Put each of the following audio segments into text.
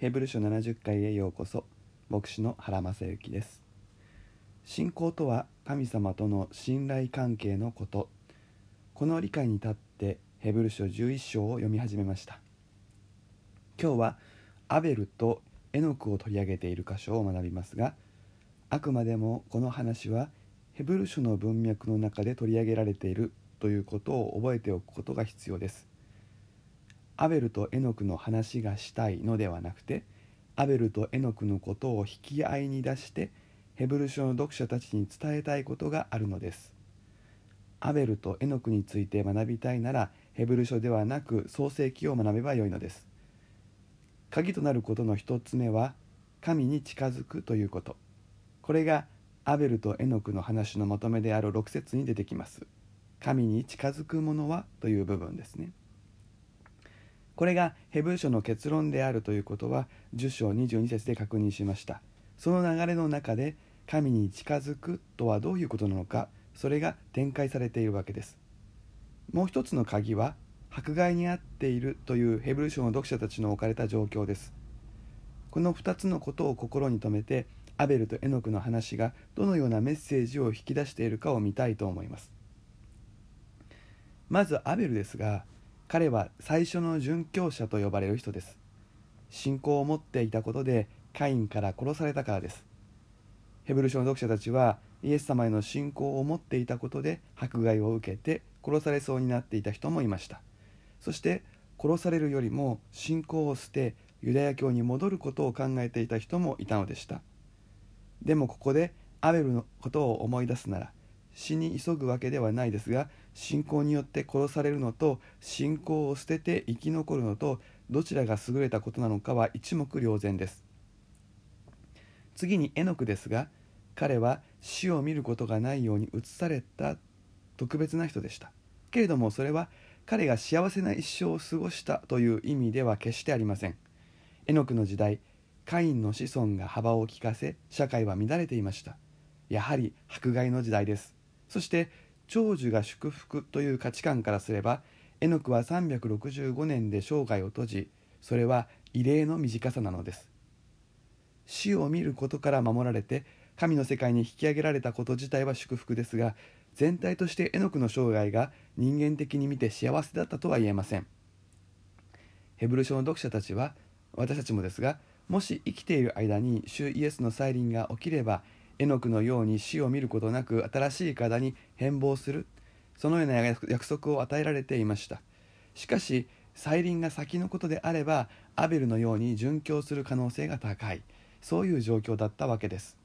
ヘブル書70回へようこそ。牧師の原正幸です。信仰とは神様との信頼関係のこと。この理解に立ってヘブル書11章を読み始めました。今日はアベルとエノクを取り上げている箇所を学びますがあくまでもこの話はヘブル書の文脈の中で取り上げられているということを覚えておくことが必要です。アベルとエノクの話がしたいのではなくてアベルとエノクのことを引き合いに出してヘブル書の読者たちに伝えたいことがあるのです。アベルとエノクについて学びたいならヘブル書ではなく創世記を学べばよいのです。鍵となることの一つ目は神に近づくということ。これがアベルとエノクの話のまとめである6節に出てきます。神に近づくものはという部分ですね。これがヘブル書の結論であるということは10章22節で確認しました。その流れの中で神に近づくとはどういうことなのかそれが展開されているわけです。もう一つの鍵は迫害に遭っているというヘブル書の読者たちの置かれた状況です。この2つのことを心に留めてアベルとエノクの話がどのようなメッセージを引き出しているかを見たいと思います。まずアベルですが彼は最初の殉教者と呼ばれる人です。信仰を持っていたことでカインから殺されたからです。ヘブル書の読者たちはイエス様への信仰を持っていたことで迫害を受けて殺されそうになっていた人もいました。そして殺されるよりも信仰を捨てユダヤ教に戻ることを考えていた人もいたのでした。でもここでアベルのことを思い出すなら死に急ぐわけではないですが信仰によって殺されるのと信仰を捨てて生き残るのとどちらが優れたことなのかは一目瞭然です。次にエノクですが彼は死を見ることがないように移された特別な人でした。けれどもそれは彼が幸せな一生を過ごしたという意味では決してありません。エノクの時代カインの子孫が幅を利かせ社会は乱れていました。やはり迫害の時代です。そして長寿が祝福という価値観からすればエノクは365年で生涯を閉じそれは異例の短さなのです。死を見ることから守られて神の世界に引き上げられたこと自体は祝福ですが全体としてエノクの生涯が人間的に見て幸せだったとは言えません。ヘブル書の読者たちは私たちもですがもし生きている間に主イエスの再臨が起きればエノクのように死を見ることなく新しい体に変貌する。そのような約束を与えられていました。しかし再臨が先のことであればアベルのように殉教する可能性が高い。そういう状況だったわけです。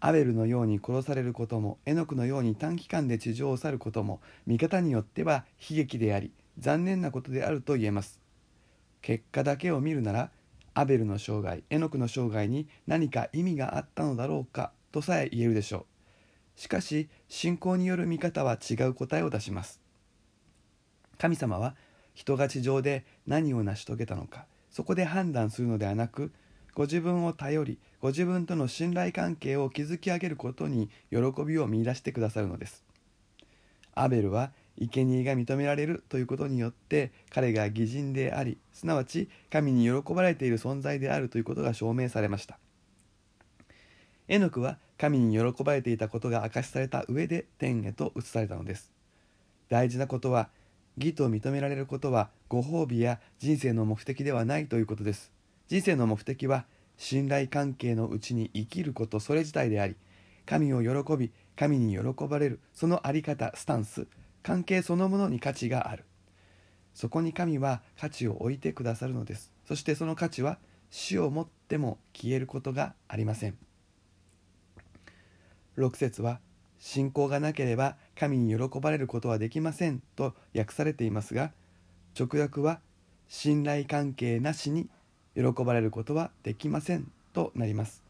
アベルのように殺されることもエノクのように短期間で地上を去ることも見方によっては悲劇であり残念なことであると言えます。結果だけを見るならアベルの生涯エノクの生涯に何か意味があったのだろうかとさえ言えるでしょう。しかし信仰による見方は違う答えを出します。神様は人が地上で何を成し遂げたのかそこで判断するのではなくご自分を頼りご自分との信頼関係を築き上げることに喜びを見いだしてくださるのです。アベルは生贄が認められるということによって彼が義人でありすなわち神に喜ばれている存在であるということが証明されました。エノクは神に喜ばれていたことが明かしされた上で天へと移されたのです。大事なことは義と認められることはご褒美や人生の目的ではないということです。人生の目的は信頼関係のうちに生きることそれ自体であり神を喜び神に喜ばれるその在り方スタンス関係そのものに価値がある。そこに神は価値を置いてくださるのです。そしてその価値は死をもっても消えることがありません。6節は信仰がなければ神に喜ばれることはできませんと訳されていますが直訳は信頼関係なしに喜ばれることはできませんとなります。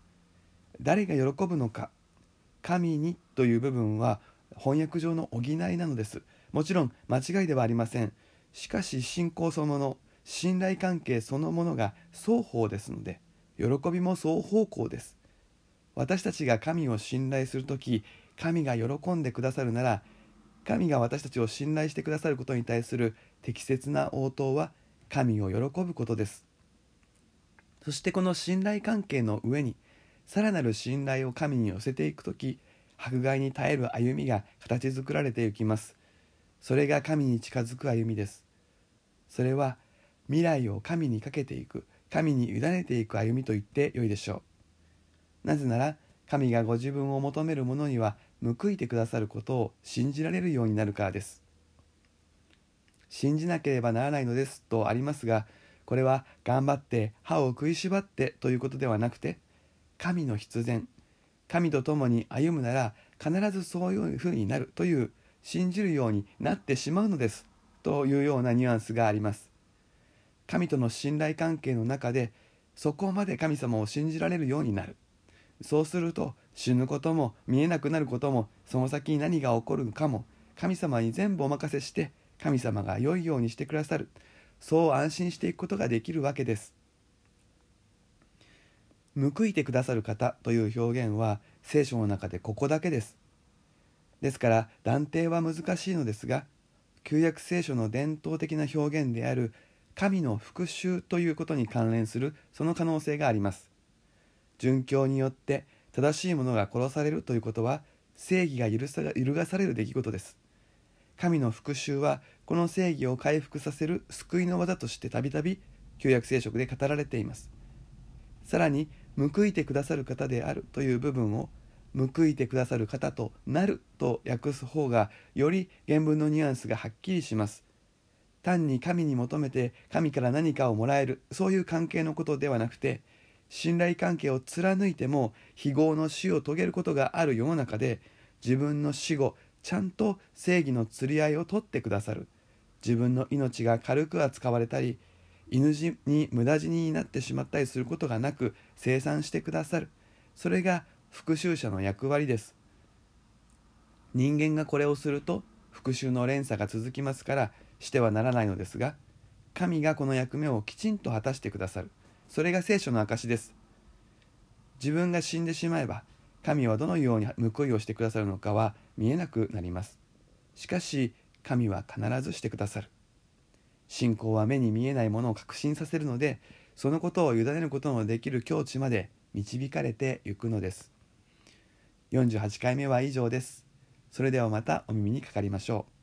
誰が喜ぶのか神にという部分は翻訳上の補いなのです。もちろん間違いではありません。しかし信仰そのもの信頼関係そのものが双方ですので喜びも双方向です。私たちが神を信頼する時神が喜んでくださるなら神が私たちを信頼してくださることに対する適切な応答は神を喜ぶことです。そしてこの信頼関係の上にさらなる信頼を神に寄せていく時迫害に耐える歩みが形作られていきます。それが神に近づく歩みです。それは未来を神にかけていく神に委ねていく歩みと言ってよいでしょう。なぜなら神がご自分を求める者には報いてくださることを信じられるようになるからです。信じなければならないのですとありますがこれは頑張って歯を食いしばってということではなくて神の必然神と共に歩むなら必ずそういうふうになるという信じるようになってしまうのですというようなニュアンスがあります。神との信頼関係の中でそこまで神様を信じられるようになる。そうすると死ぬことも見えなくなることもその先に何が起こるかも。神様に全部お任せして神様が良いようにしてくださる。そう安心していくことができるわけです。報いてくださる方という表現は聖書の中でここだけです。ですから断定は難しいのですが旧約聖書の伝統的な表現である神の復讐ということに関連するその可能性があります。殉教によって正しいものが殺されるということは正義が許さ揺るがされる出来事です。神の復讐はこの正義を回復させる救いの技としてたびたび旧約聖書で語られています。さらに報いてくださる方であるという部分を報いてくださる方となると訳す方がより原文のニュアンスがはっきりします。単に神に求めて神から何かをもらえるそういう関係のことではなくて信頼関係を貫いても非業の死を遂げることがある世の中で自分の死後ちゃんと正義の釣り合いを取ってくださる。自分の命が軽く扱われたり犬死に無駄死になってしまったりすることがなく生産してくださる。それが復讐者の役割です。人間がこれをすると復讐の連鎖が続きますからしてはならないのですが神がこの役目をきちんと果たしてくださる。それが聖書の証です。自分が死んでしまえば神はどのように報いをしてくださるのかは見えなくなります。しかし神は必ずしてくださる。信仰は目に見えないものを確信させるのでそのことを委ねることのできる境地まで導かれてゆくのです。48回目は以上です。それではまたお耳にかかりましょう。